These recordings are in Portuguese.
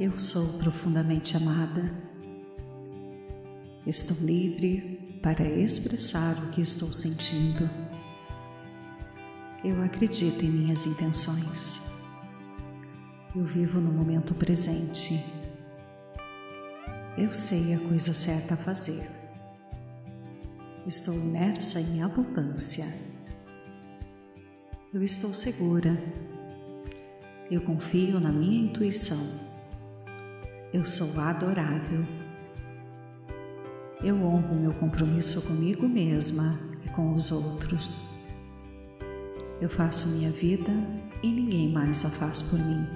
Eu sou profundamente amada. Estou livre para expressar o que estou sentindo. Eu acredito em minhas intenções. Eu vivo no momento presente. Eu sei a coisa certa a fazer. Estou imersa em abundância. Eu estou segura. Eu confio na minha intuição. Eu sou adorável. Eu honro meu compromisso comigo mesma e com os outros. Eu faço minha vida e ninguém mais a faz por mim.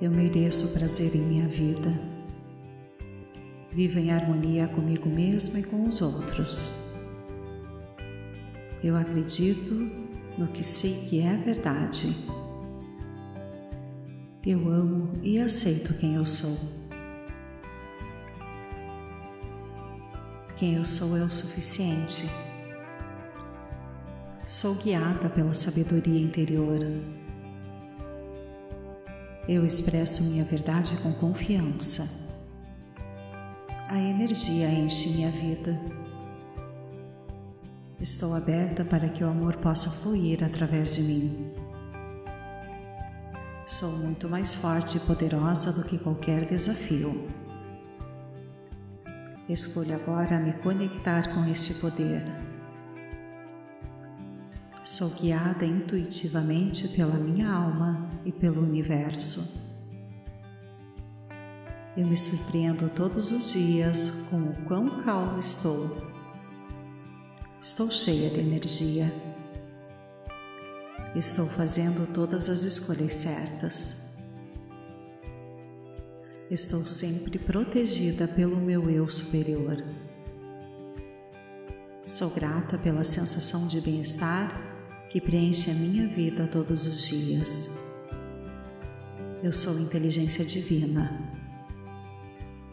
Eu mereço prazer em minha vida. Vivo em harmonia comigo mesma e com os outros. Eu acredito no que sei que é verdade eu amo e aceito quem eu sou. Quem eu sou é o suficiente. Sou guiada pela sabedoria interior. Eu expresso minha verdade com confiança. A energia enche minha vida. Estou aberta para que o amor possa fluir através de mim. Sou muito mais forte e poderosa do que qualquer desafio. Escolho agora me conectar com este poder. Sou guiada intuitivamente pela minha alma e pelo universo. Eu me surpreendo todos os dias com o quão calmo estou. Estou cheia de energia Estou fazendo todas as escolhas certas. Estou sempre protegida pelo meu eu superior. Sou grata pela sensação de bem-estar que preenche a minha vida todos os dias. Eu sou inteligência divina.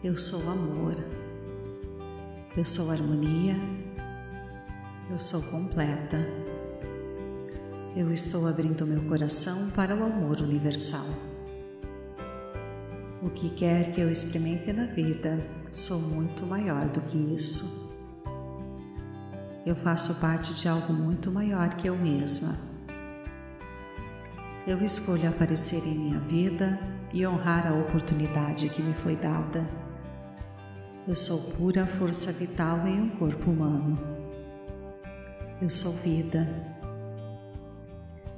Eu sou amor. Eu sou harmonia. Eu sou completa eu estou abrindo meu coração para o amor universal. O que quer que eu experimente na vida, sou muito maior do que isso. Eu faço parte de algo muito maior que eu mesma. Eu escolho aparecer em minha vida e honrar a oportunidade que me foi dada. Eu sou pura força vital em um corpo humano. Eu sou vida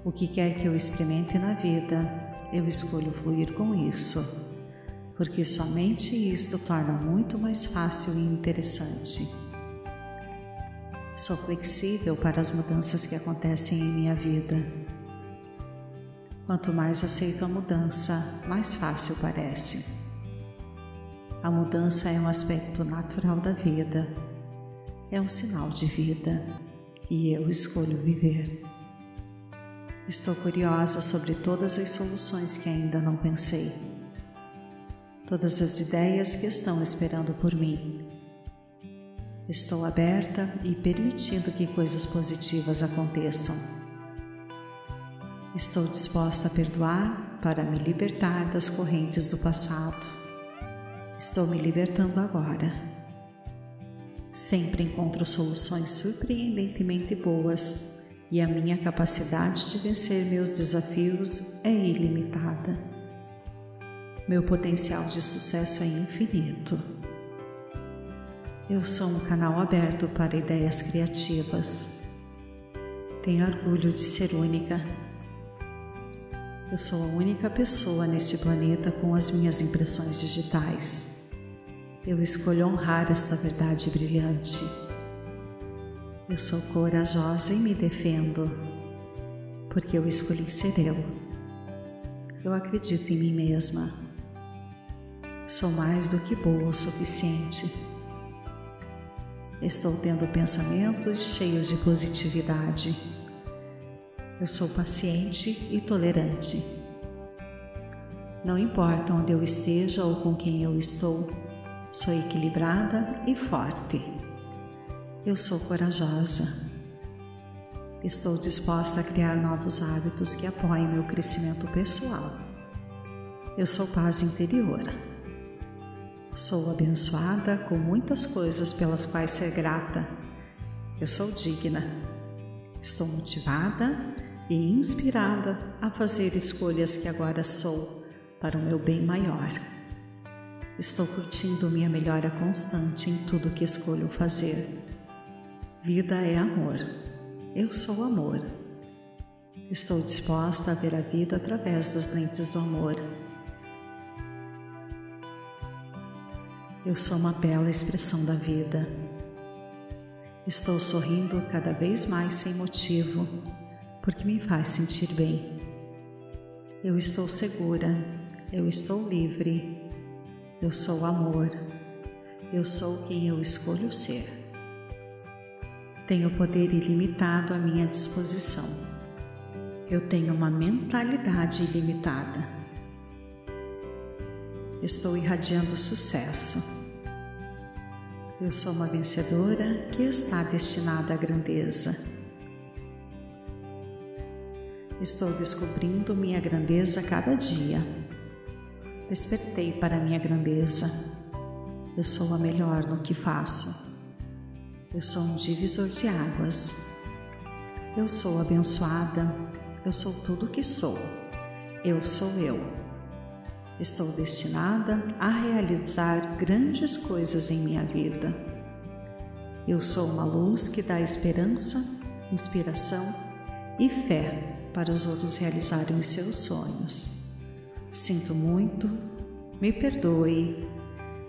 o que quer que eu experimente na vida, eu escolho fluir com isso, porque somente isto torna muito mais fácil e interessante. Sou flexível para as mudanças que acontecem em minha vida. Quanto mais aceito a mudança, mais fácil parece. A mudança é um aspecto natural da vida, é um sinal de vida e eu escolho viver. Estou curiosa sobre todas as soluções que ainda não pensei, todas as ideias que estão esperando por mim. Estou aberta e permitindo que coisas positivas aconteçam. Estou disposta a perdoar para me libertar das correntes do passado. Estou me libertando agora. Sempre encontro soluções surpreendentemente boas e a minha capacidade de vencer meus desafios é ilimitada. Meu potencial de sucesso é infinito. Eu sou um canal aberto para ideias criativas. Tenho orgulho de ser única. Eu sou a única pessoa neste planeta com as minhas impressões digitais. Eu escolho honrar esta verdade brilhante. Eu sou corajosa e me defendo, porque eu escolhi ser eu. Eu acredito em mim mesma. Sou mais do que boa o suficiente. Estou tendo pensamentos cheios de positividade. Eu sou paciente e tolerante. Não importa onde eu esteja ou com quem eu estou, sou equilibrada e forte. Eu sou corajosa. Estou disposta a criar novos hábitos que apoiem meu crescimento pessoal. Eu sou paz interior. Sou abençoada com muitas coisas pelas quais ser grata. Eu sou digna. Estou motivada e inspirada a fazer escolhas que agora sou para o meu bem maior. Estou curtindo minha melhora constante em tudo que escolho fazer. Vida é amor. Eu sou amor. Estou disposta a ver a vida através das lentes do amor. Eu sou uma bela expressão da vida. Estou sorrindo cada vez mais sem motivo, porque me faz sentir bem. Eu estou segura, eu estou livre, eu sou amor, eu sou quem eu escolho ser. Tenho poder ilimitado à minha disposição. Eu tenho uma mentalidade ilimitada. Estou irradiando sucesso. Eu sou uma vencedora que está destinada à grandeza. Estou descobrindo minha grandeza cada dia. Despertei para minha grandeza. Eu sou a melhor no que faço. Eu sou um divisor de águas. Eu sou abençoada. Eu sou tudo o que sou. Eu sou eu. Estou destinada a realizar grandes coisas em minha vida. Eu sou uma luz que dá esperança, inspiração e fé para os outros realizarem os seus sonhos. Sinto muito, me perdoe,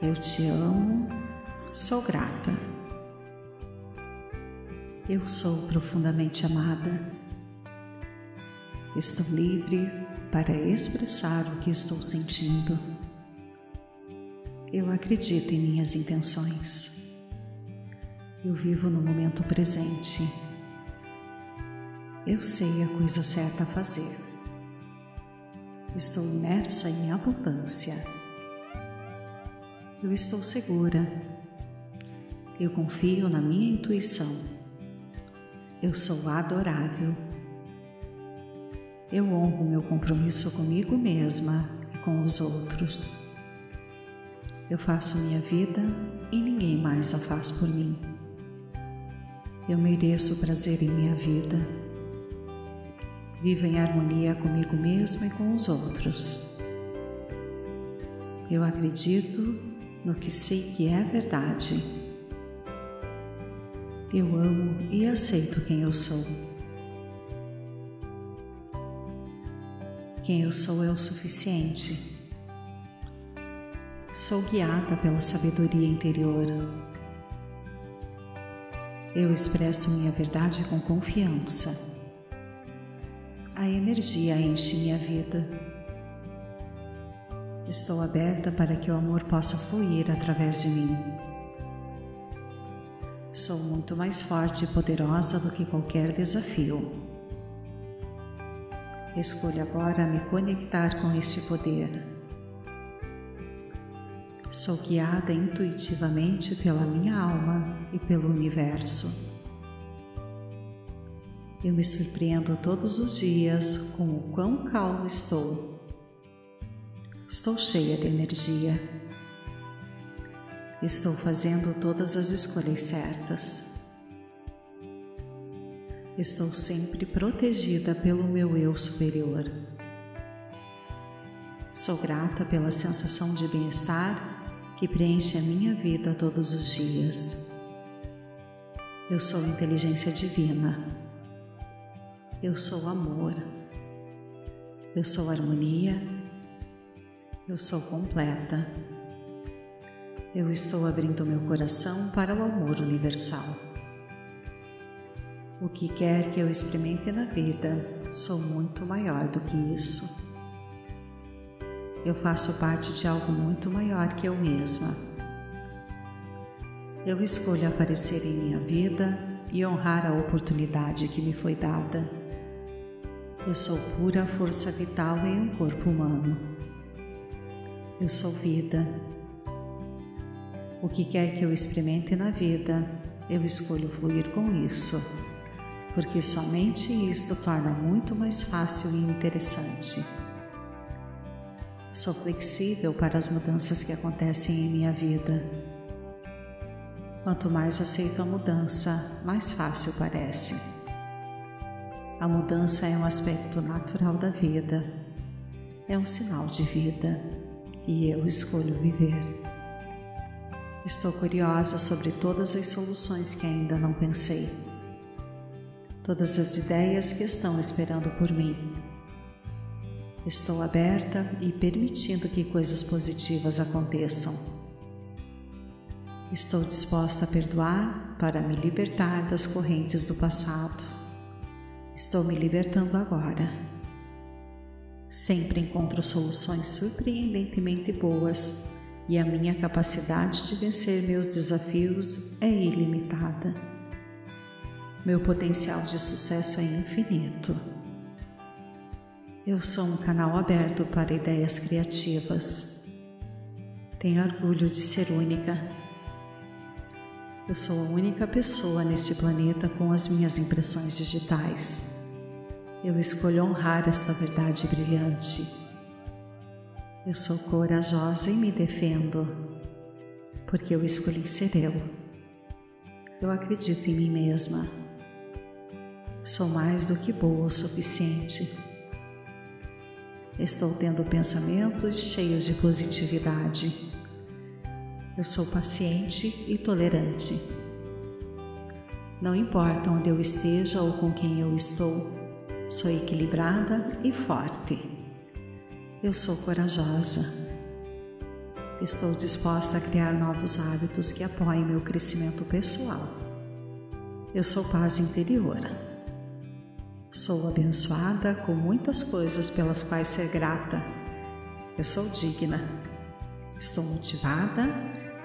eu te amo, sou grata. Eu sou profundamente amada. Estou livre para expressar o que estou sentindo. Eu acredito em minhas intenções. Eu vivo no momento presente. Eu sei a coisa certa a fazer. Estou imersa em abundância. Eu estou segura. Eu confio na minha intuição. Eu sou adorável. Eu honro meu compromisso comigo mesma e com os outros. Eu faço minha vida e ninguém mais a faz por mim. Eu mereço prazer em minha vida. Vivo em harmonia comigo mesma e com os outros. Eu acredito no que sei que é verdade. Eu amo e aceito quem eu sou. Quem eu sou é o suficiente. Sou guiada pela sabedoria interior. Eu expresso minha verdade com confiança. A energia enche minha vida. Estou aberta para que o amor possa fluir através de mim. Sou muito mais forte e poderosa do que qualquer desafio. Escolho agora me conectar com este poder. Sou guiada intuitivamente pela minha alma e pelo universo. Eu me surpreendo todos os dias com o quão calmo estou. Estou cheia de energia. Estou fazendo todas as escolhas certas. Estou sempre protegida pelo meu eu superior. Sou grata pela sensação de bem-estar que preenche a minha vida todos os dias. Eu sou inteligência divina. Eu sou amor. Eu sou harmonia. Eu sou completa. Eu estou abrindo meu coração para o amor universal. O que quer que eu experimente na vida, sou muito maior do que isso. Eu faço parte de algo muito maior que eu mesma. Eu escolho aparecer em minha vida e honrar a oportunidade que me foi dada. Eu sou pura força vital em um corpo humano. Eu sou vida. O que quer que eu experimente na vida, eu escolho fluir com isso porque somente isto torna muito mais fácil e interessante. Sou flexível para as mudanças que acontecem em minha vida. Quanto mais aceito a mudança, mais fácil parece. A mudança é um aspecto natural da vida, é um sinal de vida e eu escolho viver. Estou curiosa sobre todas as soluções que ainda não pensei, todas as ideias que estão esperando por mim Estou aberta e permitindo que coisas positivas aconteçam. Estou disposta a perdoar para me libertar das correntes do passado. Estou me libertando agora. Sempre encontro soluções surpreendentemente boas e a minha capacidade de vencer meus desafios é ilimitada. Meu potencial de sucesso é infinito. Eu sou um canal aberto para ideias criativas. Tenho orgulho de ser única. Eu sou a única pessoa neste planeta com as minhas impressões digitais. Eu escolho honrar esta verdade brilhante. Eu sou corajosa e me defendo, porque eu escolhi ser eu. Eu acredito em mim mesma. Sou mais do que boa o suficiente Estou tendo pensamentos cheios de positividade. Eu sou paciente e tolerante. Não importa onde eu esteja ou com quem eu estou, sou equilibrada e forte. Eu sou corajosa. Estou disposta a criar novos hábitos que apoiem meu crescimento pessoal. Eu sou paz interior. Sou abençoada com muitas coisas pelas quais ser grata. Eu sou digna. Estou motivada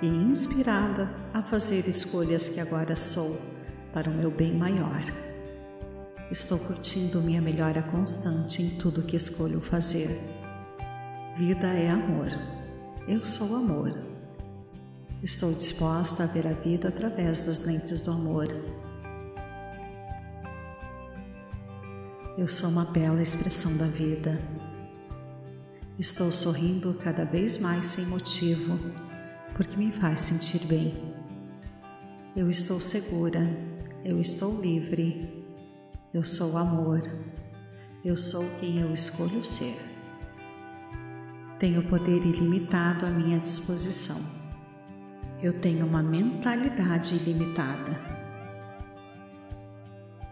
e inspirada a fazer escolhas que agora sou para o meu bem maior. Estou curtindo minha melhora constante em tudo que escolho fazer. Vida é amor. Eu sou amor. Estou disposta a ver a vida através das lentes do amor Eu sou uma bela expressão da vida. Estou sorrindo cada vez mais sem motivo, porque me faz sentir bem. Eu estou segura, eu estou livre, eu sou amor, eu sou quem eu escolho ser. Tenho poder ilimitado à minha disposição. Eu tenho uma mentalidade ilimitada.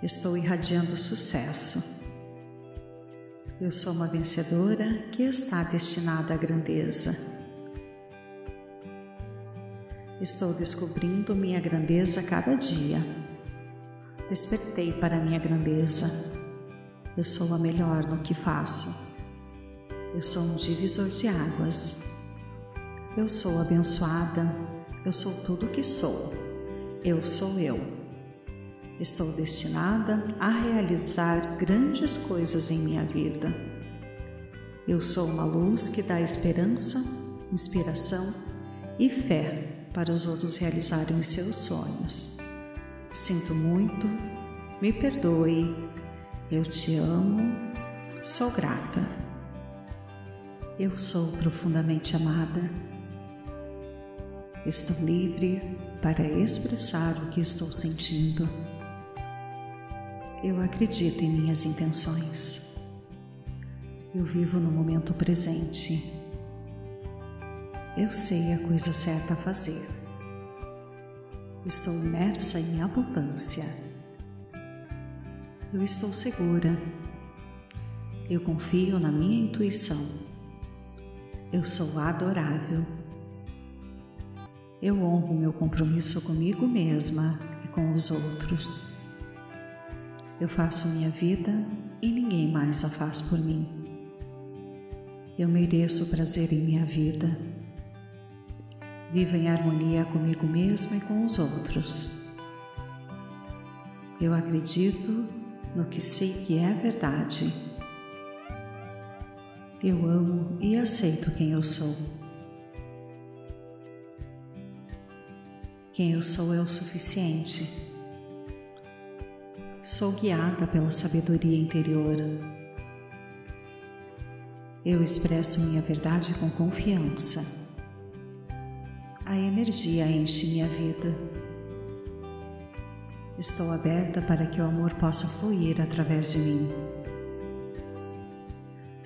Estou irradiando sucesso. Eu sou uma vencedora que está destinada à grandeza. Estou descobrindo minha grandeza cada dia. Despertei para minha grandeza. Eu sou a melhor no que faço. Eu sou um divisor de águas. Eu sou abençoada. Eu sou tudo o que sou. Eu sou eu. Estou destinada a realizar grandes coisas em minha vida. Eu sou uma luz que dá esperança, inspiração e fé para os outros realizarem os seus sonhos. Sinto muito, me perdoe, eu te amo, sou grata. Eu sou profundamente amada. Estou livre para expressar o que estou sentindo. Eu acredito em minhas intenções. Eu vivo no momento presente. Eu sei a coisa certa a fazer. Estou imersa em abundância. Eu estou segura. Eu confio na minha intuição. Eu sou adorável. Eu honro meu compromisso comigo mesma e com os outros. Eu faço minha vida e ninguém mais a faz por mim. Eu mereço prazer em minha vida. Vivo em harmonia comigo mesmo e com os outros. Eu acredito no que sei que é verdade. Eu amo e aceito quem eu sou. Quem eu sou é o suficiente Sou guiada pela sabedoria interior. Eu expresso minha verdade com confiança. A energia enche minha vida. Estou aberta para que o amor possa fluir através de mim.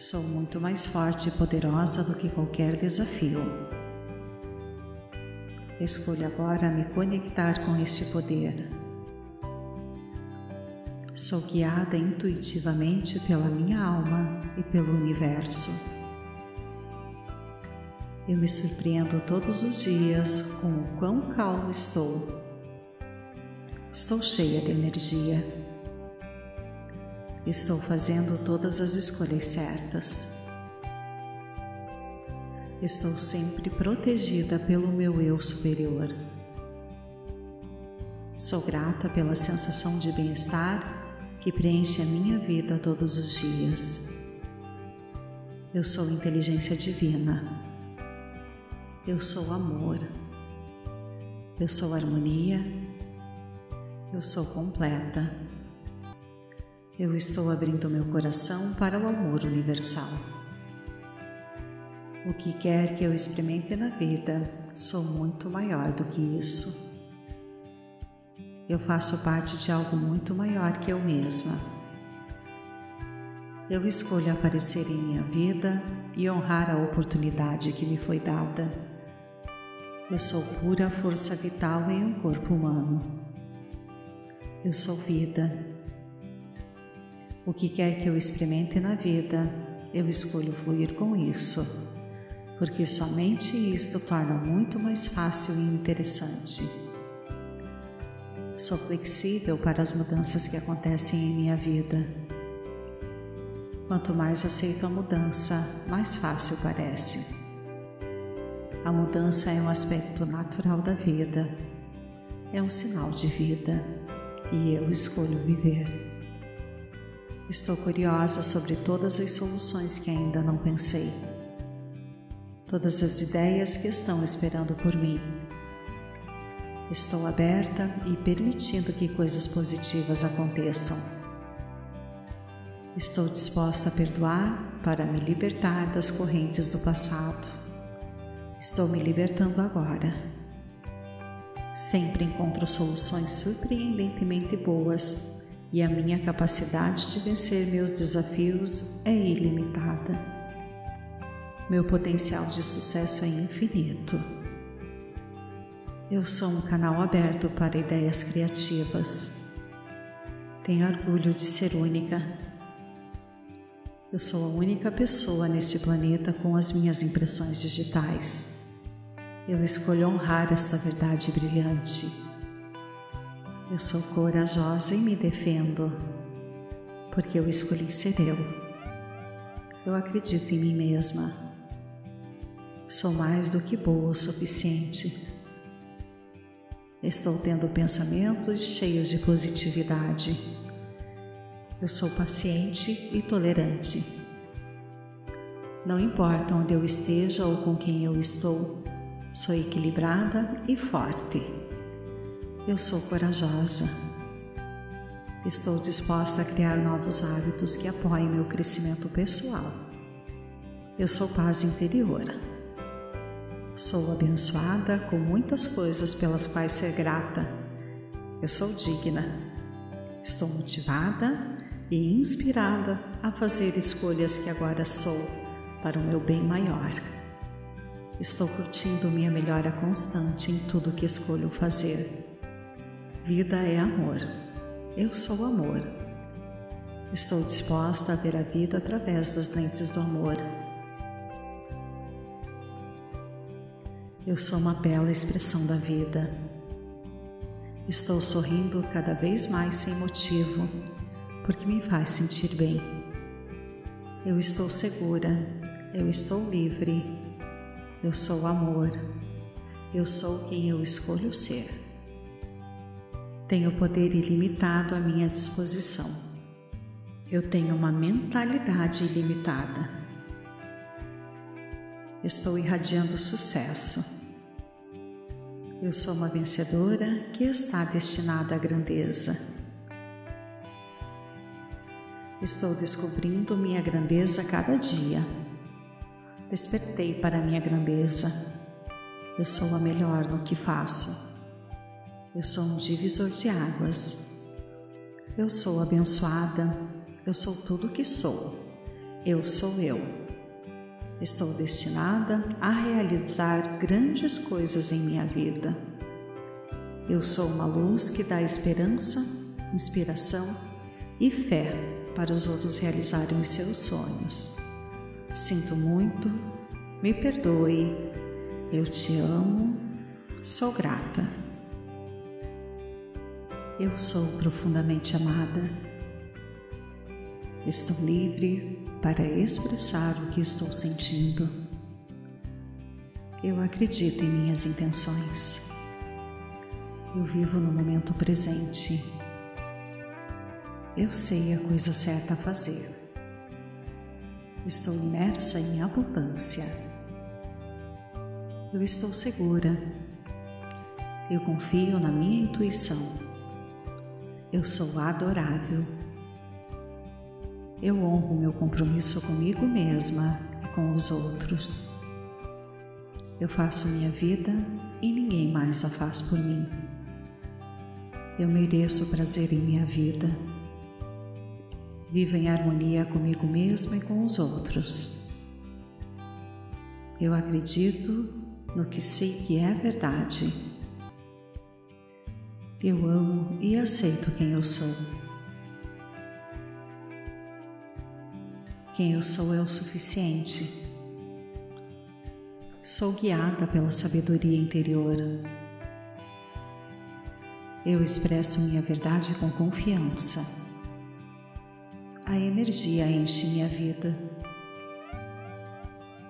Sou muito mais forte e poderosa do que qualquer desafio. Escolho agora me conectar com este poder. Sou guiada intuitivamente pela minha alma e pelo universo. Eu me surpreendo todos os dias com o quão calmo estou. Estou cheia de energia. Estou fazendo todas as escolhas certas. Estou sempre protegida pelo meu eu superior. Sou grata pela sensação de bem-estar que preenche a minha vida todos os dias. Eu sou inteligência divina. Eu sou amor. Eu sou harmonia. Eu sou completa. Eu estou abrindo meu coração para o amor universal. O que quer que eu experimente na vida, sou muito maior do que isso. Eu faço parte de algo muito maior que eu mesma eu escolho aparecer em minha vida e honrar a oportunidade que me foi dada. Eu sou pura força vital em um corpo humano. Eu sou vida. O que quer que eu experimente na vida, eu escolho fluir com isso, porque somente isto torna muito mais fácil e interessante. Sou flexível para as mudanças que acontecem em minha vida Quanto mais aceito a mudança, mais fácil parece. A mudança é um aspecto natural da vida, é um sinal de vida e eu escolho viver. Estou curiosa sobre todas as soluções que ainda não pensei, todas as ideias que estão esperando por mim. Estou aberta e permitindo que coisas positivas aconteçam Estou disposta a perdoar para me libertar das correntes do passado. Estou me libertando agora. Sempre encontro soluções surpreendentemente boas e a minha capacidade de vencer meus desafios é ilimitada. Meu potencial de sucesso é infinito. Eu sou um canal aberto para ideias criativas. Tenho orgulho de ser única eu sou a única pessoa neste planeta com as minhas impressões digitais. Eu escolho honrar esta verdade brilhante. Eu sou corajosa e me defendo, porque eu escolhi ser eu. Eu acredito em mim mesma. Sou mais do que boa o suficiente. Estou tendo pensamentos cheios de positividade eu sou paciente e tolerante. Não importa onde eu esteja ou com quem eu estou, sou equilibrada e forte. Eu sou corajosa. Estou disposta a criar novos hábitos que apoiem meu crescimento pessoal. Eu sou paz interior. Sou abençoada com muitas coisas pelas quais ser grata. Eu sou digna. Estou motivada e inspirada a fazer escolhas que agora sou para o meu bem maior. Estou curtindo minha melhora constante em tudo que escolho fazer. Vida é amor. Eu sou amor. Estou disposta a ver a vida através das lentes do amor. Eu sou uma bela expressão da vida. Estou sorrindo cada vez mais sem motivo porque me faz sentir bem. Eu estou segura, eu estou livre, eu sou amor, eu sou quem eu escolho ser. Tenho poder ilimitado à minha disposição. Eu tenho uma mentalidade ilimitada. Estou irradiando sucesso. Eu sou uma vencedora que está destinada à grandeza. Estou descobrindo minha grandeza cada dia. Despertei para minha grandeza. Eu sou a melhor no que faço. Eu sou um divisor de águas. Eu sou abençoada. Eu sou tudo o que sou. Eu sou eu. Estou destinada a realizar grandes coisas em minha vida. Eu sou uma luz que dá esperança, inspiração e fé para os outros realizarem os seus sonhos. Sinto muito, me perdoe, eu te amo, sou grata. Eu sou profundamente amada. Estou livre para expressar o que estou sentindo. Eu acredito em minhas intenções. Eu vivo no momento presente. Eu sei a coisa certa a fazer. Estou imersa em abundância. Eu estou segura. Eu confio na minha intuição. Eu sou adorável. Eu honro meu compromisso comigo mesma e com os outros. Eu faço minha vida e ninguém mais a faz por mim. Eu mereço prazer em minha vida. Vivo em harmonia comigo mesmo e com os outros. Eu acredito no que sei que é verdade. Eu amo e aceito quem eu sou. Quem eu sou é o suficiente. Sou guiada pela sabedoria interior. Eu expresso minha verdade com confiança a energia enche minha vida.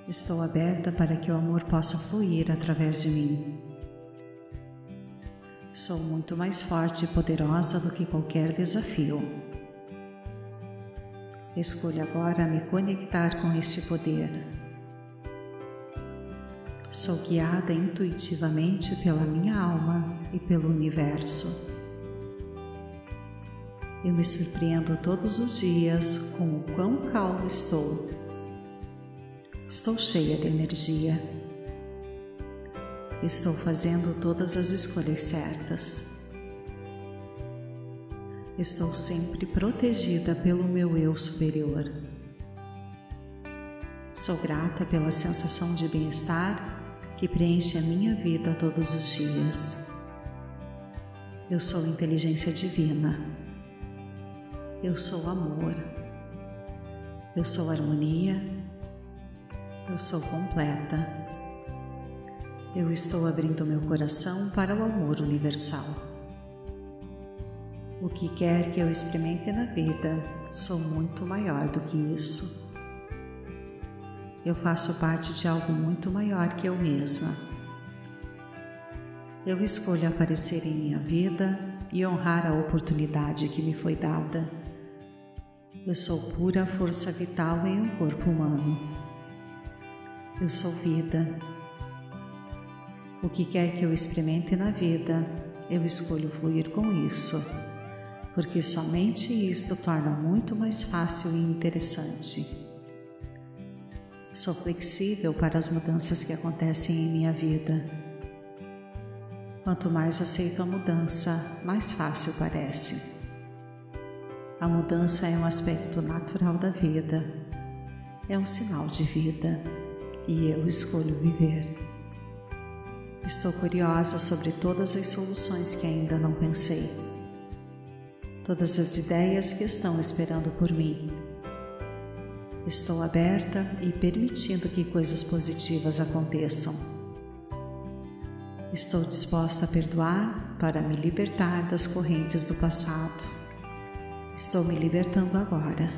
Estou aberta para que o amor possa fluir através de mim. Sou muito mais forte e poderosa do que qualquer desafio. Escolho agora me conectar com este poder. Sou guiada intuitivamente pela minha alma e pelo universo. Eu me surpreendo todos os dias com o quão calmo estou. Estou cheia de energia. Estou fazendo todas as escolhas certas. Estou sempre protegida pelo meu eu superior. Sou grata pela sensação de bem-estar que preenche a minha vida todos os dias. Eu sou inteligência divina. Eu sou amor. Eu sou harmonia. Eu sou completa. Eu estou abrindo meu coração para o amor universal. O que quer que eu experimente na vida, sou muito maior do que isso. Eu faço parte de algo muito maior que eu mesma. Eu escolho aparecer em minha vida e honrar a oportunidade que me foi dada eu sou pura força vital em um corpo humano. Eu sou vida. O que quer que eu experimente na vida, eu escolho fluir com isso, porque somente isto torna muito mais fácil e interessante. Sou flexível para as mudanças que acontecem em minha vida. Quanto mais aceito a mudança, mais fácil parece. A mudança é um aspecto natural da vida, é um sinal de vida e eu escolho viver. Estou curiosa sobre todas as soluções que ainda não pensei, todas as ideias que estão esperando por mim. Estou aberta e permitindo que coisas positivas aconteçam. Estou disposta a perdoar para me libertar das correntes do passado Estou me libertando agora.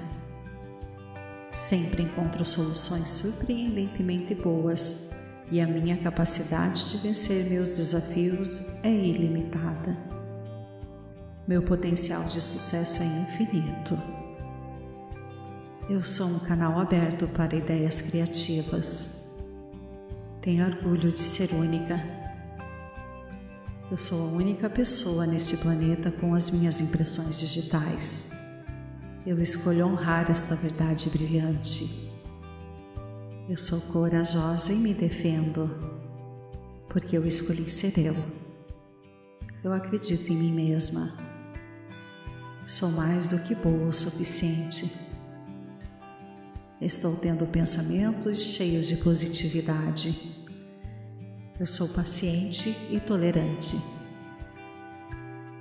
Sempre encontro soluções surpreendentemente boas e a minha capacidade de vencer meus desafios é ilimitada. Meu potencial de sucesso é infinito. Eu sou um canal aberto para ideias criativas. Tenho orgulho de ser única eu sou a única pessoa neste planeta com as minhas impressões digitais. Eu escolho honrar esta verdade brilhante. Eu sou corajosa e me defendo, porque eu escolhi ser eu. Eu acredito em mim mesma. Sou mais do que boa o suficiente. Estou tendo pensamentos cheios de positividade. Eu sou paciente e tolerante.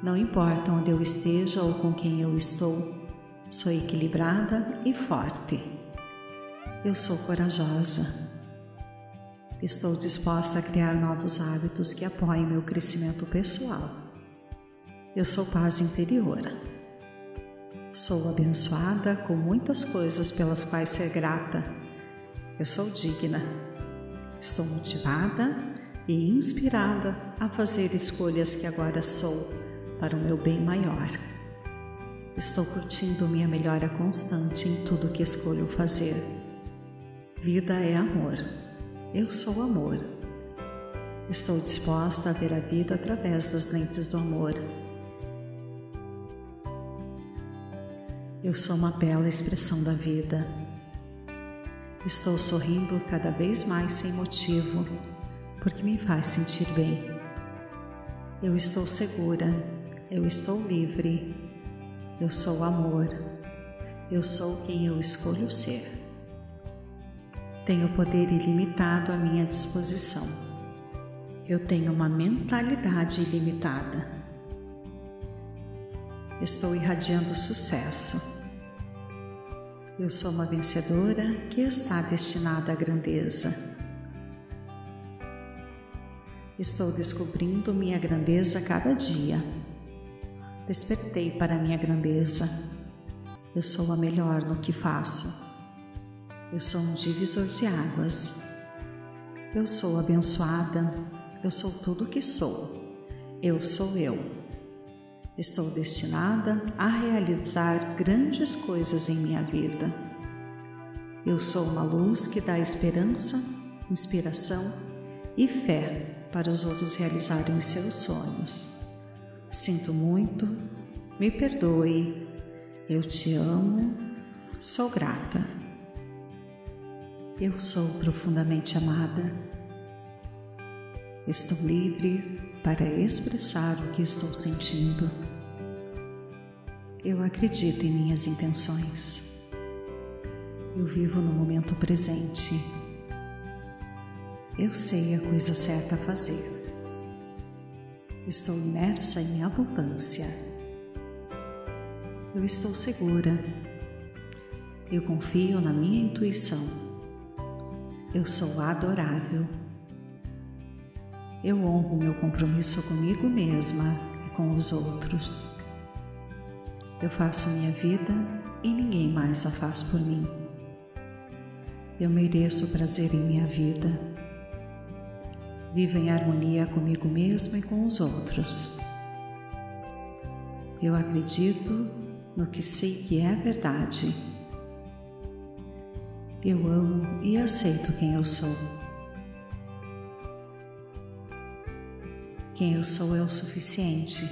Não importa onde eu esteja ou com quem eu estou, sou equilibrada e forte. Eu sou corajosa. Estou disposta a criar novos hábitos que apoiem meu crescimento pessoal. Eu sou paz interior. Sou abençoada com muitas coisas pelas quais ser grata. Eu sou digna. Estou motivada e inspirada a fazer escolhas que agora sou para o meu bem maior. Estou curtindo minha melhora constante em tudo que escolho fazer. Vida é amor. Eu sou amor. Estou disposta a ver a vida através das lentes do amor. Eu sou uma bela expressão da vida. Estou sorrindo cada vez mais sem motivo, porque me faz sentir bem. Eu estou segura, eu estou livre, eu sou amor, eu sou quem eu escolho ser. Tenho poder ilimitado à minha disposição. Eu tenho uma mentalidade ilimitada. Estou irradiando sucesso. Eu sou uma vencedora que está destinada à grandeza. Estou descobrindo minha grandeza cada dia. Despertei para minha grandeza. Eu sou a melhor no que faço. Eu sou um divisor de águas. Eu sou abençoada. Eu sou tudo o que sou. Eu sou eu. Estou destinada a realizar grandes coisas em minha vida. Eu sou uma luz que dá esperança, inspiração e fé para os outros realizarem os seus sonhos. Sinto muito, me perdoe, eu te amo, sou grata. Eu sou profundamente amada. Estou livre para expressar o que estou sentindo. Eu acredito em minhas intenções. Eu vivo no momento presente. Eu sei a coisa certa a fazer. Estou imersa em abundância. Eu estou segura. Eu confio na minha intuição. Eu sou adorável. Eu honro meu compromisso comigo mesma e com os outros. Eu faço minha vida e ninguém mais a faz por mim. Eu mereço prazer em minha vida. Vivo em harmonia comigo mesma e com os outros. Eu acredito no que sei que é verdade. Eu amo e aceito quem eu sou. Quem eu sou é o suficiente.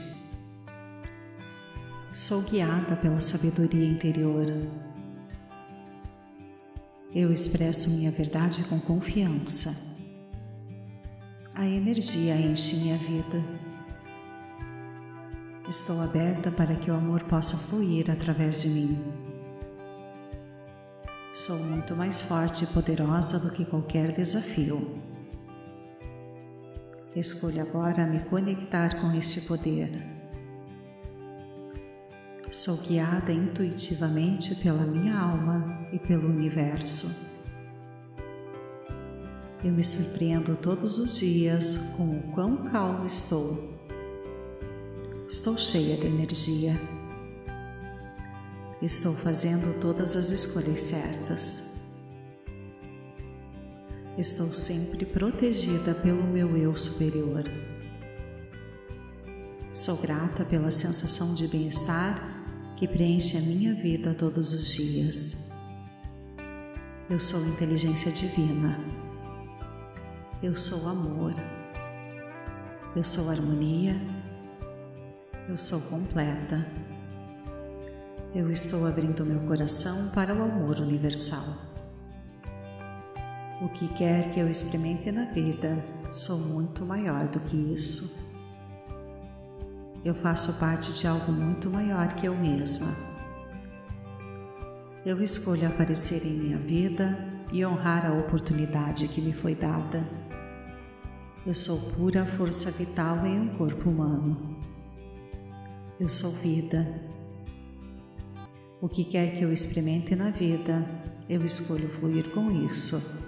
Sou guiada pela sabedoria interior. Eu expresso minha verdade com confiança. A energia enche minha vida. Estou aberta para que o amor possa fluir através de mim. Sou muito mais forte e poderosa do que qualquer desafio. Escolho agora me conectar com este poder. Sou guiada intuitivamente pela minha alma e pelo universo. Eu me surpreendo todos os dias com o quão calmo estou. Estou cheia de energia. Estou fazendo todas as escolhas certas. Estou sempre protegida pelo meu eu superior. Sou grata pela sensação de bem-estar que preenche a minha vida todos os dias. Eu sou inteligência divina. Eu sou amor. Eu sou harmonia. Eu sou completa. Eu estou abrindo meu coração para o amor universal. que quer que eu experimente na vida, sou muito maior do que isso. Eu faço parte de algo muito maior que eu mesma. Eu escolho aparecer em minha vida e honrar a oportunidade que me foi dada. Eu sou pura força vital em um corpo humano. Eu sou vida. O que quer que eu experimente na vida, eu escolho fluir com isso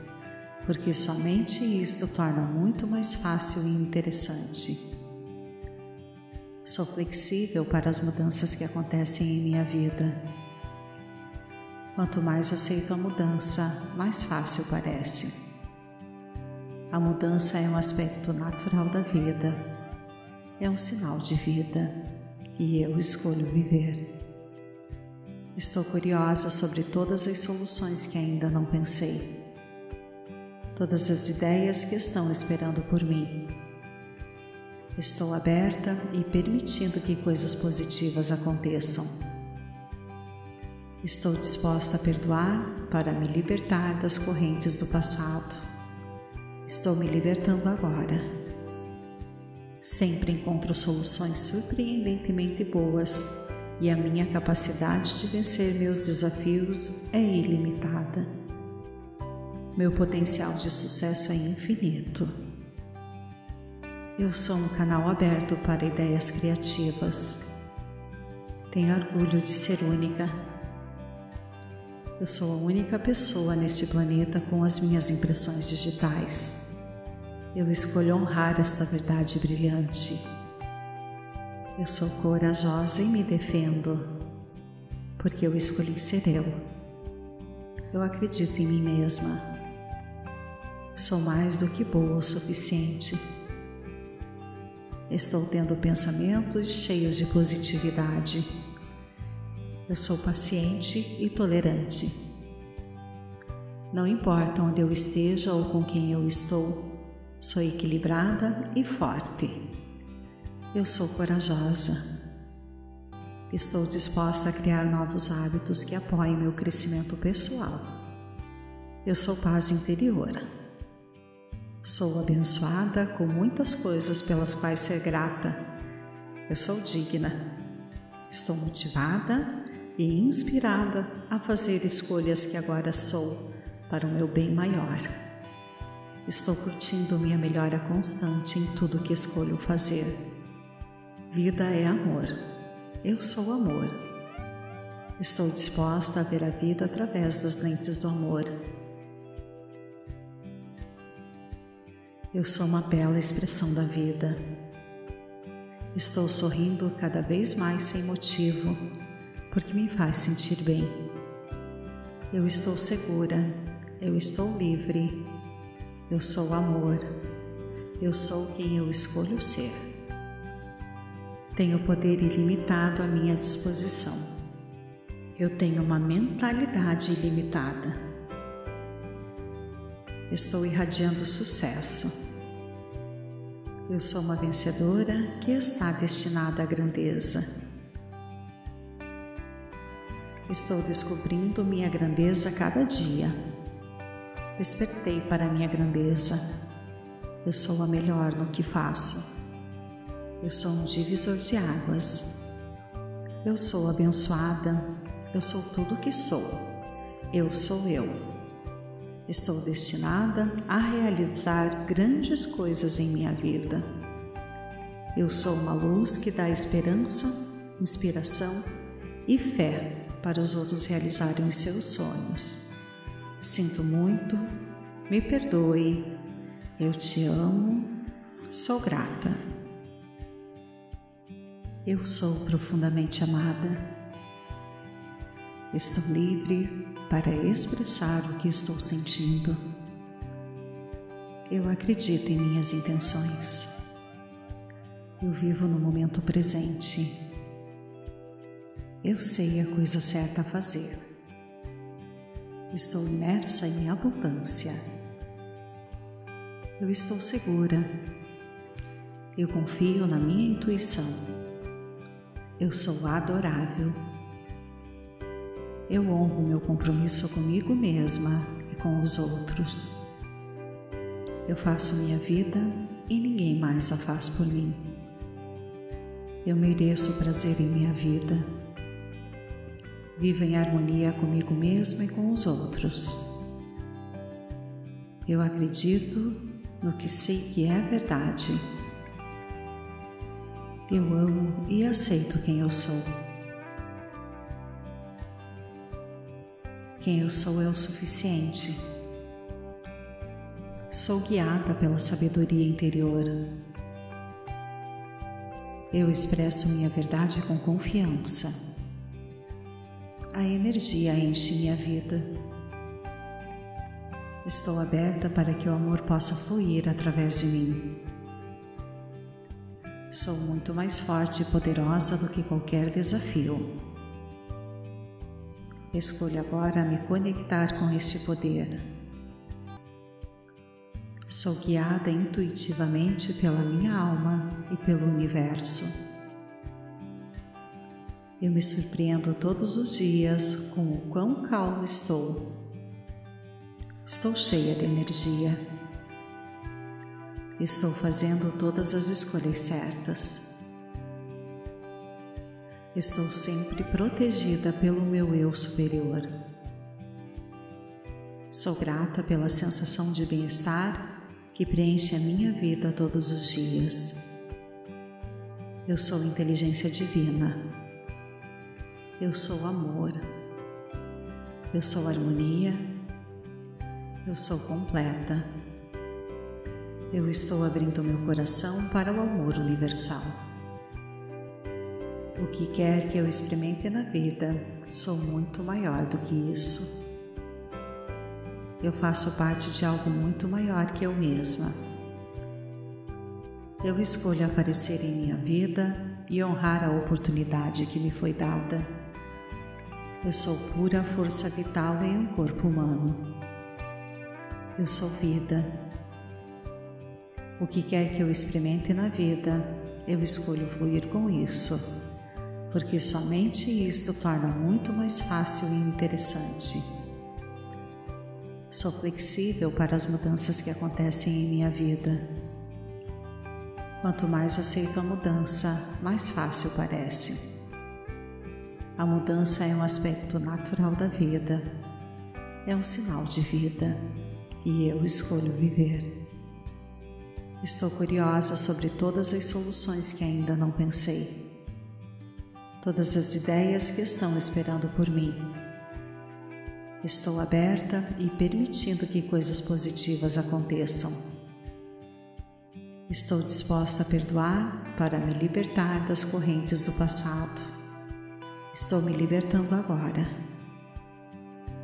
porque somente isto torna muito mais fácil e interessante. Sou flexível para as mudanças que acontecem em minha vida. Quanto mais aceito a mudança, mais fácil parece. A mudança é um aspecto natural da vida, é um sinal de vida e eu escolho viver. Estou curiosa sobre todas as soluções que ainda não pensei todas as ideias que estão esperando por mim. Estou aberta e permitindo que coisas positivas aconteçam. Estou disposta a perdoar para me libertar das correntes do passado. Estou me libertando agora. Sempre encontro soluções surpreendentemente boas e a minha capacidade de vencer meus desafios é ilimitada. Meu potencial de sucesso é infinito. Eu sou um canal aberto para ideias criativas. Tenho orgulho de ser única. Eu sou a única pessoa neste planeta com as minhas impressões digitais. Eu escolho honrar esta verdade brilhante. Eu sou corajosa e me defendo, porque eu escolhi ser eu. Eu acredito em mim mesma. Sou mais do que boa o suficiente. Estou tendo pensamentos cheios de positividade. Eu sou paciente e tolerante. Não importa onde eu esteja ou com quem eu estou, sou equilibrada e forte. Eu sou corajosa. Estou disposta a criar novos hábitos que apoiem meu crescimento pessoal. Eu sou paz interior. Sou abençoada com muitas coisas pelas quais ser grata. Eu sou digna. Estou motivada e inspirada a fazer escolhas que agora sou para o meu bem maior. Estou curtindo minha melhora constante em tudo que escolho fazer. Vida é amor. Eu sou amor. Estou disposta a ver a vida através das lentes do amor Eu sou uma bela expressão da vida. Estou sorrindo cada vez mais sem motivo, porque me faz sentir bem. Eu estou segura, eu estou livre, eu sou amor, eu sou quem eu escolho ser. Tenho poder ilimitado à minha disposição. Eu tenho uma mentalidade ilimitada. Estou irradiando sucesso eu sou uma vencedora que está destinada à grandeza. Estou descobrindo minha grandeza cada dia. Despertei para minha grandeza. Eu sou a melhor no que faço. Eu sou um divisor de águas. Eu sou abençoada. Eu sou tudo o que sou. Eu sou eu. Estou destinada a realizar grandes coisas em minha vida. Eu sou uma luz que dá esperança, inspiração e fé para os outros realizarem os seus sonhos. Sinto muito, me perdoe, eu te amo, sou grata. Eu sou profundamente amada. Estou livre para expressar o que estou sentindo. Eu acredito em minhas intenções. Eu vivo no momento presente. Eu sei a coisa certa a fazer. Estou imersa em abundância. Eu estou segura. Eu confio na minha intuição. Eu sou adorável eu honro meu compromisso comigo mesma e com os outros. Eu faço minha vida e ninguém mais a faz por mim. Eu mereço prazer em minha vida. Vivo em harmonia comigo mesmo e com os outros. Eu acredito no que sei que é verdade. Eu amo e aceito quem eu sou. Quem eu sou é o suficiente Sou guiada pela sabedoria interior. Eu expresso minha verdade com confiança. A energia enche minha vida. Estou aberta para que o amor possa fluir através de mim. Sou muito mais forte e poderosa do que qualquer desafio. Escolho agora me conectar com este poder Sou guiada intuitivamente pela minha alma e pelo universo. Eu me surpreendo todos os dias com o quão calmo estou. Estou cheia de energia. Estou fazendo todas as escolhas certas. Estou sempre protegida pelo meu eu superior. Sou grata pela sensação de bem-estar que preenche a minha vida todos os dias. Eu sou inteligência divina. Eu sou amor. Eu sou harmonia. Eu sou completa. Eu estou abrindo meu coração para o amor universal. O que quer que eu experimente na vida, sou muito maior do que isso eu faço parte de algo muito maior que eu mesma. Eu escolho aparecer em minha vida e honrar a oportunidade que me foi dada. Eu sou pura força vital em um corpo humano. Eu sou vida. O que quer que eu experimente na vida, eu escolho fluir com isso, porque somente isto torna muito mais fácil e interessante. Sou flexível para as mudanças que acontecem em minha vida. Quanto mais aceito a mudança, mais fácil parece. A mudança é um aspecto natural da vida, é um sinal de vida e eu escolho viver. Estou curiosa sobre todas as soluções que ainda não pensei, todas as ideias que estão esperando por mim Estou aberta e permitindo que coisas positivas aconteçam. Estou disposta a perdoar para me libertar das correntes do passado. Estou me libertando agora.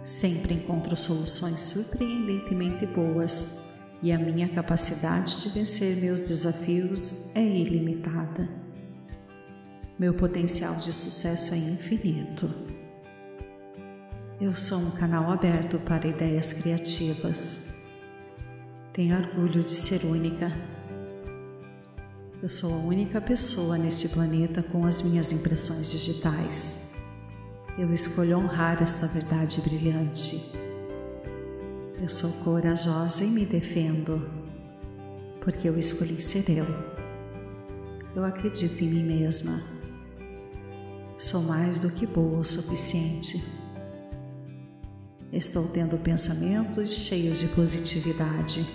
Sempre encontro soluções surpreendentemente boas e a minha capacidade de vencer meus desafios é ilimitada. Meu potencial de sucesso é infinito. Eu sou um canal aberto para ideias criativas. Tenho orgulho de ser única. Eu sou a única pessoa neste planeta com as minhas impressões digitais. Eu escolho honrar esta verdade brilhante. Eu sou corajosa e me defendo, porque eu escolhi ser eu. Eu acredito em mim mesma. Sou mais do que boa o suficiente Estou tendo pensamentos cheios de positividade.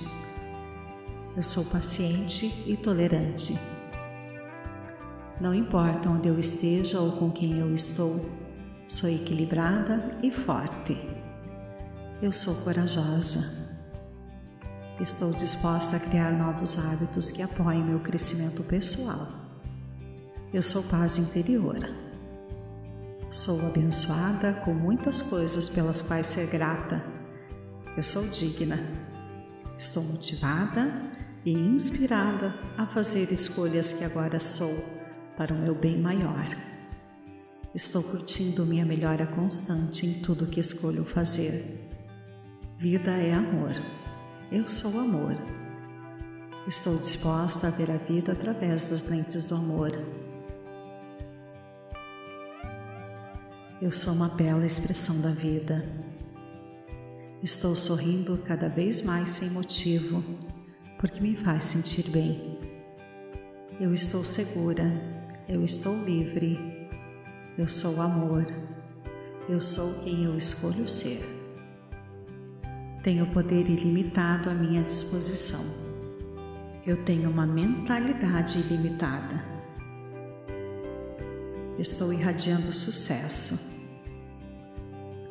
Eu sou paciente e tolerante. Não importa onde eu esteja ou com quem eu estou, sou equilibrada e forte. Eu sou corajosa. Estou disposta a criar novos hábitos que apoiem meu crescimento pessoal. Eu sou paz interior. Sou abençoada com muitas coisas pelas quais ser grata. Eu sou digna. Estou motivada e inspirada a fazer escolhas que agora sou para o meu bem maior. Estou curtindo minha melhora constante em tudo que escolho fazer. Vida é amor. Eu sou amor. Estou disposta a ver a vida através das lentes do amor Eu sou uma bela expressão da vida. Estou sorrindo cada vez mais sem motivo, porque me faz sentir bem. Eu estou segura, eu estou livre, eu sou amor, eu sou quem eu escolho ser. Tenho poder ilimitado à minha disposição. Eu tenho uma mentalidade ilimitada. Estou irradiando sucesso.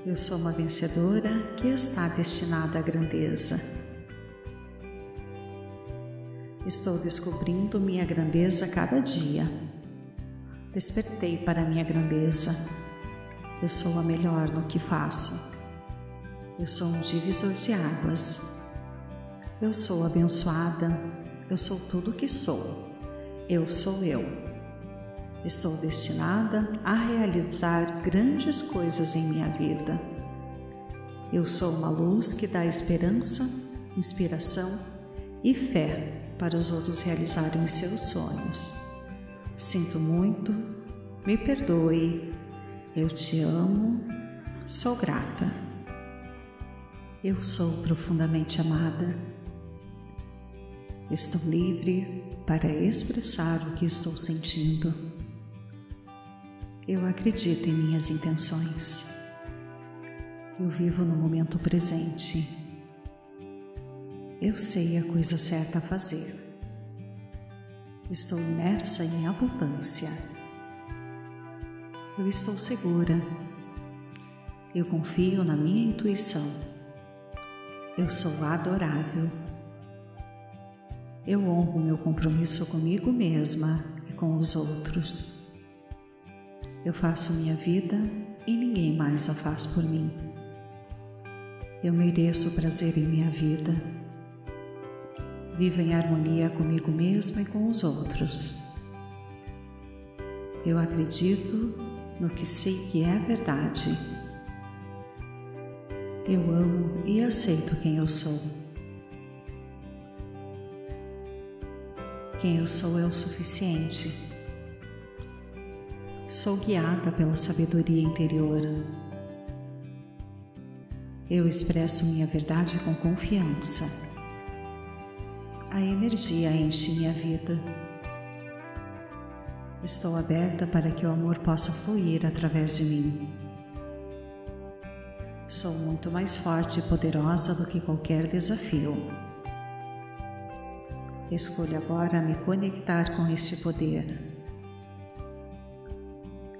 Eu sou uma vencedora que está destinada à grandeza. Estou descobrindo minha grandeza cada dia. Despertei para minha grandeza. Eu sou a melhor no que faço. Eu sou um divisor de águas. Eu sou abençoada. Eu sou tudo o que sou. Eu sou eu. Estou destinada a realizar grandes coisas em minha vida. Eu sou uma luz que dá esperança, inspiração e fé para os outros realizarem os seus sonhos. Sinto muito, me perdoe, eu te amo, sou grata. Eu sou profundamente amada. Estou livre para expressar o que estou sentindo. Eu acredito em minhas intenções. Eu vivo no momento presente eu sei a coisa certa a fazer. Estou imersa em abundância. Eu estou segura. Eu confio na minha intuição. Eu sou adorável. Eu honro meu compromisso comigo mesma e com os outros. Eu faço minha vida e ninguém mais a faz por mim. Eu mereço prazer em minha vida. Vivo em harmonia comigo mesma e com os outros. Eu acredito no que sei que é verdade. Eu amo e aceito quem eu sou. Quem eu sou é o suficiente. Sou guiada pela sabedoria interior. Eu expresso minha verdade com confiança a energia enche minha vida. Estou aberta para que o amor possa fluir através de mim. Sou muito mais forte e poderosa do que qualquer desafio. Escolho agora me conectar com este poder.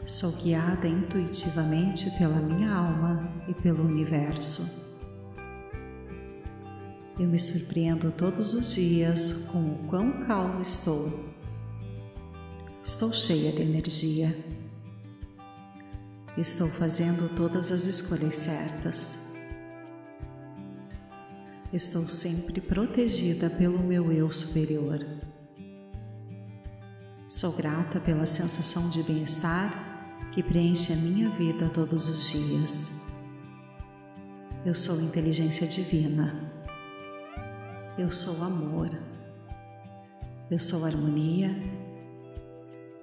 Sou guiada intuitivamente pela minha alma e pelo universo. Eu me surpreendo todos os dias com o quão calmo estou. Estou cheia de energia. Estou fazendo todas as escolhas certas. Estou sempre protegida pelo meu eu superior. Sou grata pela sensação de bem-estar que preenche a minha vida todos os dias. Eu sou inteligência divina eu sou amor, eu sou harmonia,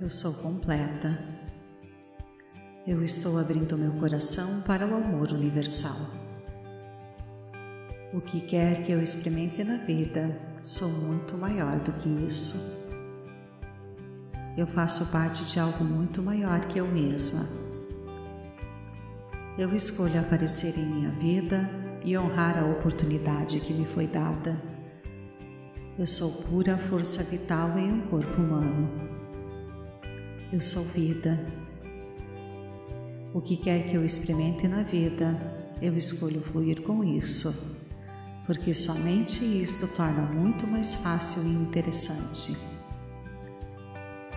eu sou completa. Eu estou abrindo meu coração para o amor universal. O que quer que eu experimente na vida, sou muito maior do que isso. Eu faço parte de algo muito maior que eu mesma. Eu escolho aparecer em minha vida e honrar a oportunidade que me foi dada eu sou pura força vital em um corpo humano. Eu sou vida. O que quer que eu experimente na vida, eu escolho fluir com isso, porque somente isto torna muito mais fácil e interessante.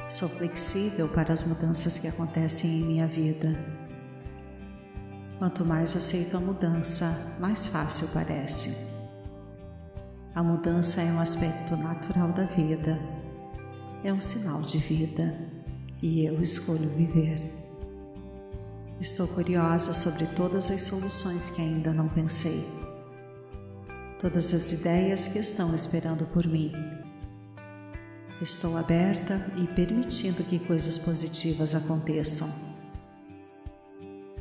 Sou flexível para as mudanças que acontecem em minha vida. Quanto mais aceito a mudança, mais fácil parece. A mudança é um aspecto natural da vida, é um sinal de vida e eu escolho viver. Estou curiosa sobre todas as soluções que ainda não pensei, todas as ideias que estão esperando por mim. Estou aberta e permitindo que coisas positivas aconteçam.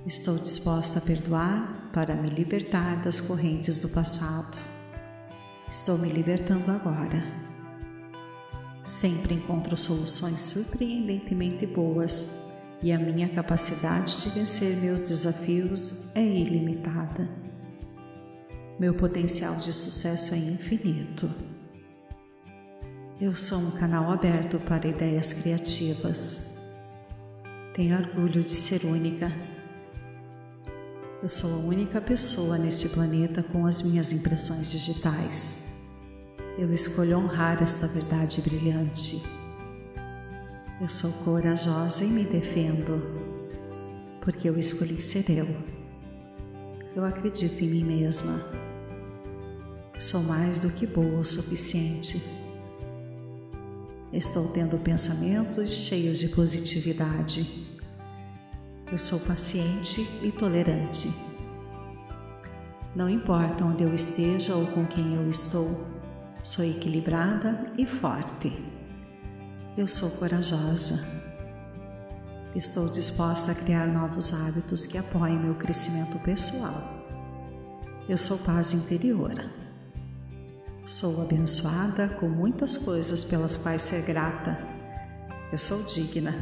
Estou disposta a perdoar para me libertar das correntes do passado Estou me libertando agora. Sempre encontro soluções surpreendentemente boas e a minha capacidade de vencer meus desafios é ilimitada. Meu potencial de sucesso é infinito. Eu sou um canal aberto para ideias criativas. Tenho orgulho de ser única. Eu sou a única pessoa neste planeta com as minhas impressões digitais. Eu escolho honrar esta verdade brilhante. Eu sou corajosa e me defendo, porque eu escolhi ser eu. Eu acredito em mim mesma. Sou mais do que boa o suficiente Estou tendo pensamentos cheios de positividade. Eu sou paciente e tolerante. Não importa onde eu esteja ou com quem eu estou, sou equilibrada e forte. Eu sou corajosa. Estou disposta a criar novos hábitos que apoiem meu crescimento pessoal. Eu sou paz interior. Sou abençoada com muitas coisas pelas quais ser grata. Eu sou digna.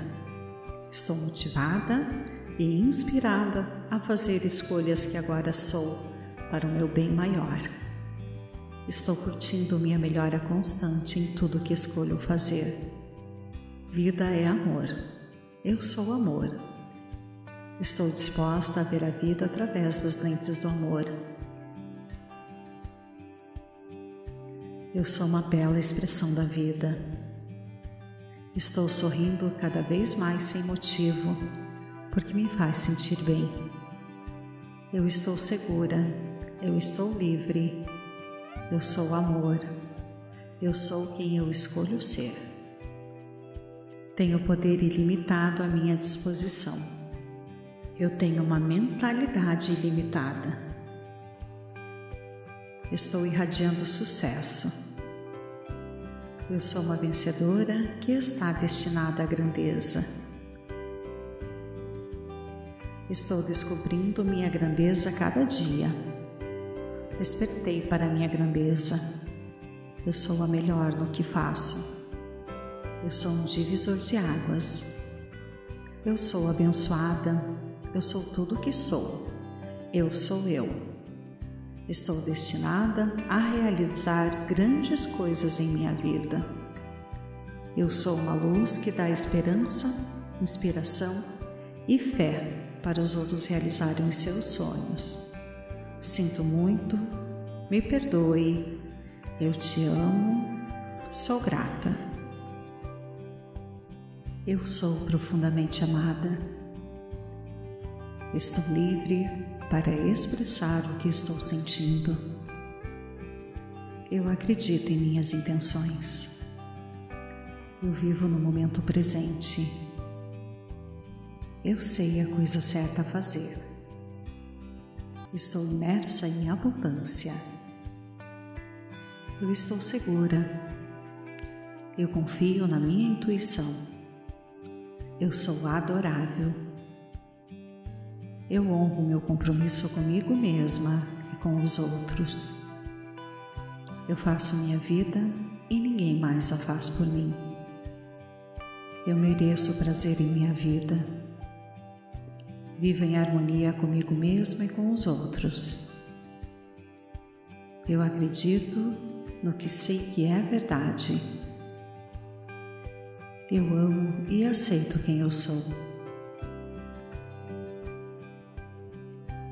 Estou motivada e inspirada a fazer escolhas que agora sou para o meu bem maior. Estou curtindo minha melhora constante em tudo que escolho fazer. Vida é amor. Eu sou amor. Estou disposta a ver a vida através das lentes do amor Eu sou uma bela expressão da vida. Estou sorrindo cada vez mais sem motivo, porque me faz sentir bem. Eu estou segura, eu estou livre, eu sou amor, eu sou quem eu escolho ser. Tenho poder ilimitado à minha disposição. Eu tenho uma mentalidade ilimitada. Estou irradiando sucesso. Eu sou uma vencedora que está destinada à grandeza. Estou descobrindo minha grandeza cada dia. Despertei para minha grandeza. Eu sou a melhor no que faço. Eu sou um divisor de águas. Eu sou abençoada. Eu sou tudo o que sou. Eu sou eu. Estou destinada a realizar grandes coisas em minha vida. Eu sou uma luz que dá esperança, inspiração e fé para os outros realizarem os seus sonhos. Sinto muito, me perdoe, eu te amo, sou grata. Eu sou profundamente amada. Estou livre para expressar o que estou sentindo. Eu acredito em minhas intenções. Eu vivo no momento presente. Eu sei a coisa certa a fazer. Estou imersa em abundância. Eu estou segura. Eu confio na minha intuição. Eu sou adorável eu honro meu compromisso comigo mesma e com os outros. Eu faço minha vida e ninguém mais a faz por mim. Eu mereço prazer em minha vida. Vivo em harmonia comigo mesma e com os outros. Eu acredito no que sei que é verdade. Eu amo e aceito quem eu sou.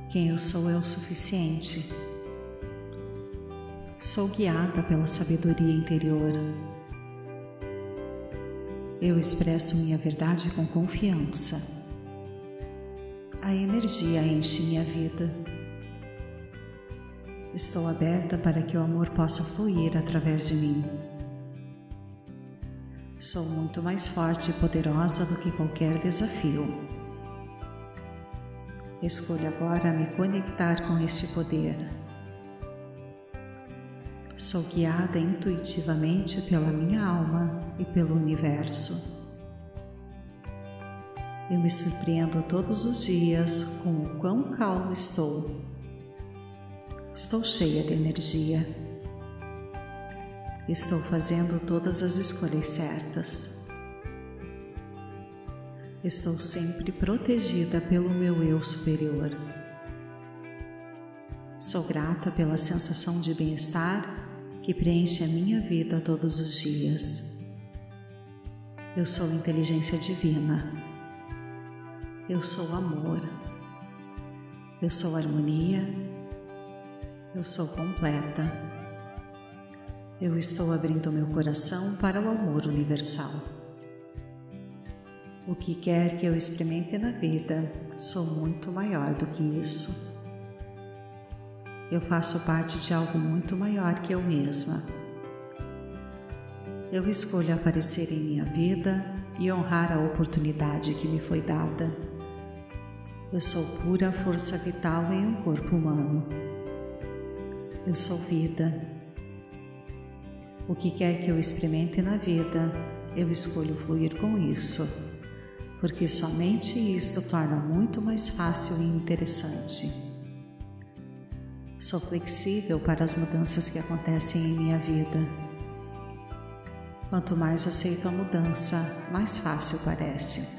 Quem eu sou é o suficiente. Sou guiada pela sabedoria interior. Eu expresso minha verdade com confiança. A energia enche minha vida. Estou aberta para que o amor possa fluir através de mim. Sou muito mais forte e poderosa do que qualquer desafio. Escolho agora me conectar com este poder. Sou guiada intuitivamente pela minha alma e pelo universo. Eu me surpreendo todos os dias com o quão calmo estou. Estou cheia de energia. Estou fazendo todas as escolhas certas. Estou sempre protegida pelo meu eu superior. Sou grata pela sensação de bem-estar que preenche a minha vida todos os dias. Eu sou inteligência divina. Eu sou amor. Eu sou harmonia. Eu sou completa. Eu estou abrindo meu coração para o amor universal. O que quer que eu experimente na vida, sou muito maior do que isso. Eu faço parte de algo muito maior que eu mesma. Eu escolho aparecer em minha vida e honrar a oportunidade que me foi dada. Eu sou pura força vital em um corpo humano. Eu sou vida. O que quer que eu experimente na vida, eu escolho fluir com isso, porque somente isto torna muito mais fácil e interessante. Sou flexível para as mudanças que acontecem em minha vida. Quanto mais aceito a mudança, mais fácil parece.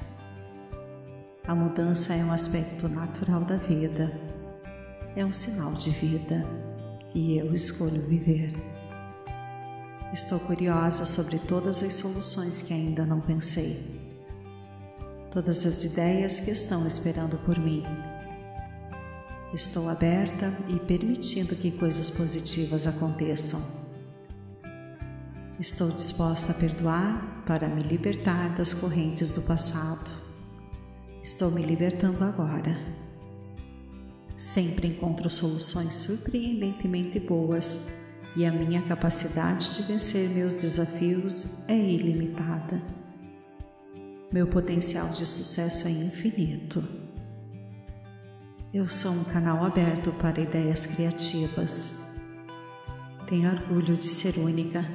A mudança é um aspecto natural da vida, é um sinal de vida e eu escolho viver. Estou curiosa sobre todas as soluções que ainda não pensei, todas as ideias que estão esperando por mim Estou aberta e permitindo que coisas positivas aconteçam. Estou disposta a perdoar para me libertar das correntes do passado. Estou me libertando agora. Sempre encontro soluções surpreendentemente boas e a minha capacidade de vencer meus desafios é ilimitada. Meu potencial de sucesso é infinito. Eu sou um canal aberto para ideias criativas. Tenho orgulho de ser única.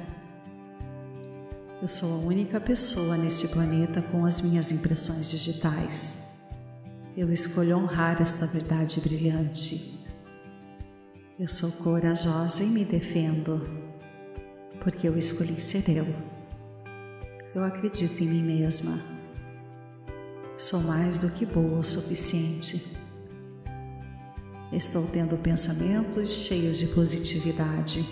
Eu sou a única pessoa neste planeta com as minhas impressões digitais. Eu escolho honrar esta verdade brilhante. Eu sou corajosa e me defendo, porque eu escolhi ser eu. Eu acredito em mim mesma. Sou mais do que boa o suficiente Estou tendo pensamentos cheios de positividade.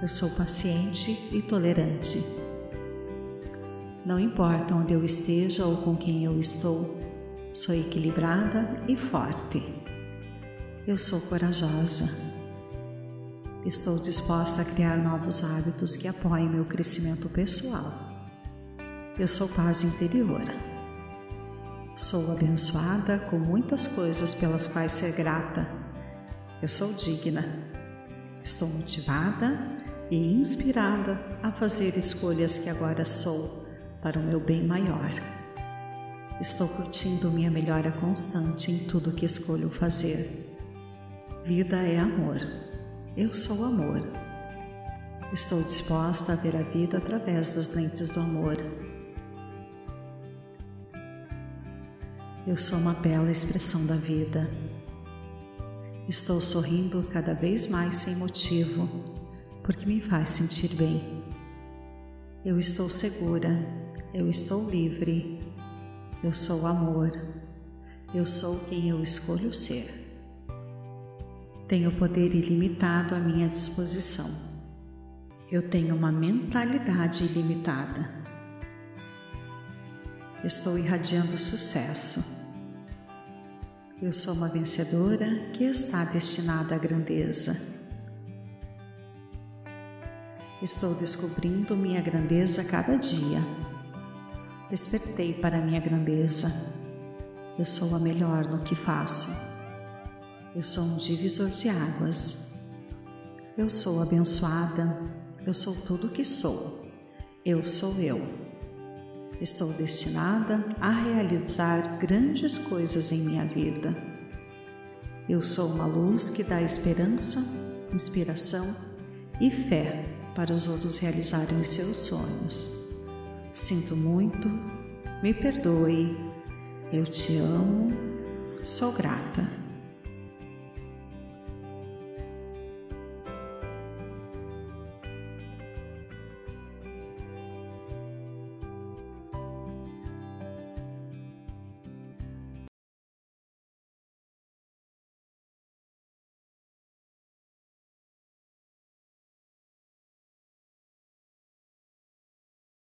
Eu sou paciente e tolerante. Não importa onde eu esteja ou com quem eu estou, sou equilibrada e forte. Eu sou corajosa. Estou disposta a criar novos hábitos que apoiem meu crescimento pessoal. Eu sou paz interior. Sou abençoada com muitas coisas pelas quais ser grata. Eu sou digna. Estou motivada e inspirada a fazer escolhas que agora sou para o meu bem maior. Estou curtindo minha melhora constante em tudo que escolho fazer. Vida é amor. Eu sou amor. Estou disposta a ver a vida através das lentes do amor Eu sou uma bela expressão da vida. Estou sorrindo cada vez mais sem motivo, porque me faz sentir bem. Eu estou segura, eu estou livre, eu sou amor, eu sou quem eu escolho ser. Tenho poder ilimitado à minha disposição. Eu tenho uma mentalidade ilimitada. Estou irradiando sucesso eu sou uma vencedora que está destinada à grandeza. Estou descobrindo minha grandeza cada dia. Despertei para minha grandeza. Eu sou a melhor no que faço. Eu sou um divisor de águas. Eu sou abençoada. Eu sou tudo o que sou. Eu sou eu. Estou destinada a realizar grandes coisas em minha vida. Eu sou uma luz que dá esperança, inspiração e fé para os outros realizarem os seus sonhos. Sinto muito, me perdoe, eu te amo, sou grata.